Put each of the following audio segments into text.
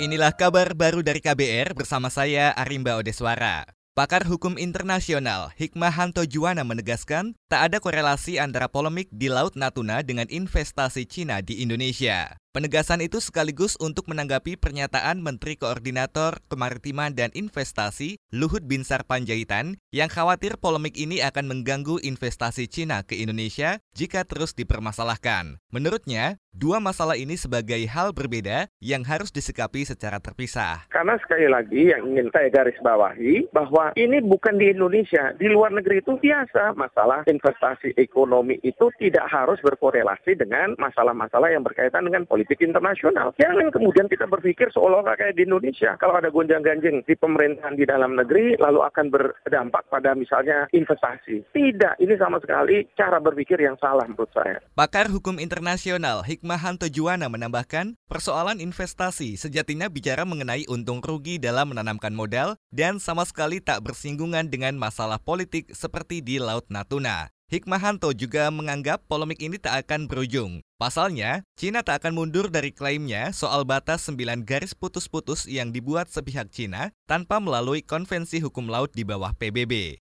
Inilah kabar baru dari KBR bersama saya Arimba Odeswara. Pakar hukum internasional Hikmahanto Juwana menegaskan tak ada korelasi antara polemik di Laut Natuna dengan investasi Cina di Indonesia. Penegasan itu sekaligus untuk menanggapi pernyataan Menteri Koordinator Kemaritiman dan Investasi Luhut Binsar Panjaitan yang khawatir polemik ini akan mengganggu investasi Cina ke Indonesia jika terus dipermasalahkan. Menurutnya, dua masalah ini sebagai hal berbeda yang harus disikapi secara terpisah. Karena sekali lagi yang ingin saya garis bawahi bahwa ini bukan di Indonesia, di luar negeri itu biasa masalah investasi ekonomi itu tidak harus berkorelasi dengan masalah-masalah yang berkaitan dengan politik politik internasional. Jangan kemudian kita berpikir seolah-olah kayak di Indonesia. Kalau ada gonjang-ganjing di pemerintahan di dalam negeri, lalu akan berdampak pada misalnya investasi. Tidak, ini sama sekali cara berpikir yang salah menurut saya. Pakar Hukum Internasional Hikmahanto Juwana menambahkan, persoalan investasi sejatinya bicara mengenai untung rugi dalam menanamkan modal dan sama sekali tak bersinggungan dengan masalah politik seperti di Laut Natuna. Hikmahanto juga menganggap polemik ini tak akan berujung. Pasalnya, Cina tak akan mundur dari klaimnya soal batas 9 garis putus-putus yang dibuat sepihak Cina tanpa melalui konvensi hukum laut di bawah PBB.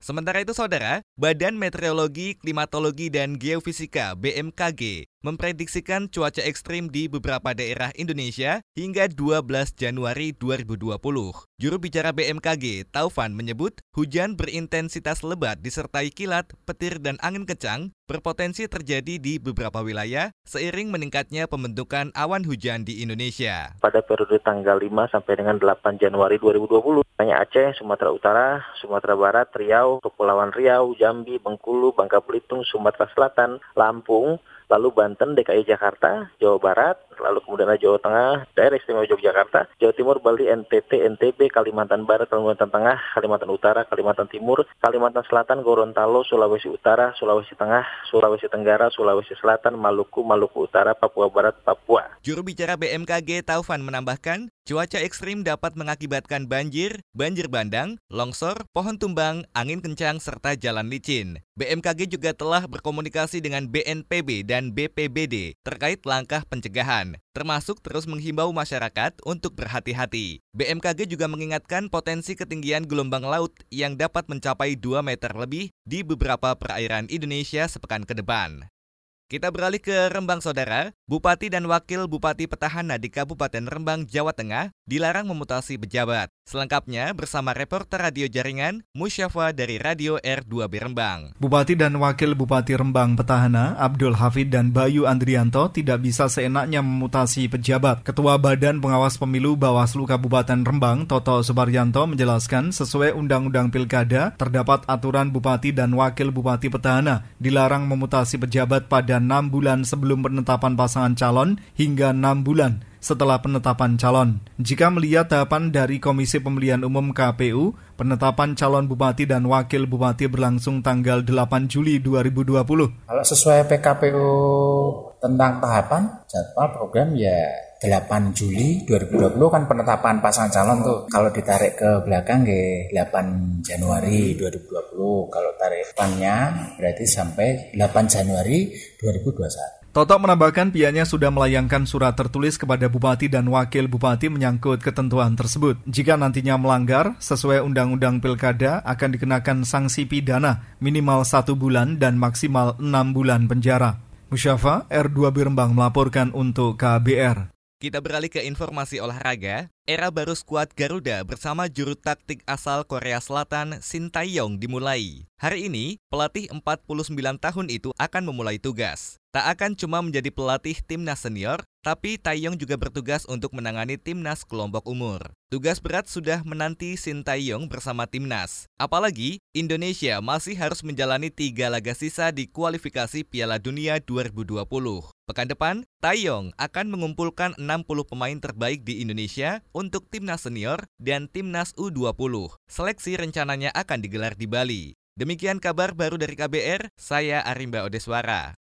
Sementara itu saudara, Badan Meteorologi, Klimatologi, dan Geofisika BMKG memprediksikan cuaca ekstrim di beberapa daerah Indonesia hingga 12 Januari 2020. Juru bicara BMKG, Taufan menyebut hujan berintensitas lebat disertai kilat, petir, dan angin kencang berpotensi terjadi di beberapa wilayah seiring meningkatnya pembentukan awan hujan di Indonesia. Pada periode tanggal 5 sampai dengan 8 Januari 2020, hanya Aceh, Sumatera Utara, Sumatera Barat, Riau, Kepulauan Riau, Jambi, Bengkulu, Bangka Belitung, Sumatera Selatan, Lampung, lalu Banten, DKI Jakarta, Jawa Barat, lalu kemudian ada Jawa Tengah, Daerah Istimewa Yogyakarta, Jawa Timur, Bali, NTT, NTB, Kalimantan Barat, Kalimantan Tengah, Kalimantan Utara, Kalimantan Timur, Kalimantan Selatan, Gorontalo, Sulawesi Utara, Sulawesi Tengah, Sulawesi Tenggara, Sulawesi Selatan, Maluku, Maluku Utara, Papua Barat, Papua. Juru bicara BMKG Taufan menambahkan, cuaca ekstrim dapat mengakibatkan banjir, banjir bandang, longsor, pohon tumbang, angin kencang, serta jalan licin. BMKG juga telah berkomunikasi dengan BNPB dan dan BPBD terkait langkah pencegahan, termasuk terus menghimbau masyarakat untuk berhati-hati. BMKG juga mengingatkan potensi ketinggian gelombang laut yang dapat mencapai 2 meter lebih di beberapa perairan Indonesia sepekan ke depan. Kita beralih ke Rembang, Saudara. Bupati dan Wakil Bupati Petahana di Kabupaten Rembang, Jawa Tengah dilarang memutasi pejabat. Selengkapnya bersama reporter radio jaringan Musyafa dari Radio R2B Rembang. Bupati dan Wakil Bupati Rembang Petahana, Abdul Hafid dan Bayu Andrianto tidak bisa seenaknya memutasi pejabat. Ketua Badan Pengawas Pemilu Bawaslu Kabupaten Rembang, Toto Subaryanto menjelaskan sesuai Undang-Undang Pilkada, terdapat aturan Bupati dan Wakil Bupati Petahana dilarang memutasi pejabat pada enam bulan sebelum penetapan pasangan calon hingga enam bulan setelah penetapan calon. Jika melihat tahapan dari Komisi Pemilihan Umum KPU, penetapan calon bupati dan wakil bupati berlangsung tanggal 8 Juli 2020. Kalau sesuai PKPU tentang tahapan, jadwal program ya 8 Juli 2020 kan penetapan pasangan calon tuh. Kalau ditarik ke belakang ke 8 Januari 2020. Kalau tarik depannya berarti sampai 8 Januari 2021. Toto menambahkan pihaknya sudah melayangkan surat tertulis kepada bupati dan wakil bupati menyangkut ketentuan tersebut. Jika nantinya melanggar, sesuai Undang-Undang Pilkada akan dikenakan sanksi pidana minimal satu bulan dan maksimal enam bulan penjara. Musyafa, R2 Birembang melaporkan untuk KBR. Kita beralih ke informasi olahraga. Era baru skuad Garuda bersama juru taktik asal Korea Selatan Shin Tae-yong dimulai. Hari ini, pelatih 49 tahun itu akan memulai tugas. Tak akan cuma menjadi pelatih timnas senior, tapi Taeyong juga bertugas untuk menangani timnas kelompok umur. Tugas berat sudah menanti Shin Taeyong bersama timnas. Apalagi, Indonesia masih harus menjalani tiga laga sisa di kualifikasi Piala Dunia 2020. Pekan depan, Taeyong akan mengumpulkan 60 pemain terbaik di Indonesia untuk timnas senior dan timnas U20. Seleksi rencananya akan digelar di Bali. Demikian kabar baru dari KBR, saya Arimba Odeswara.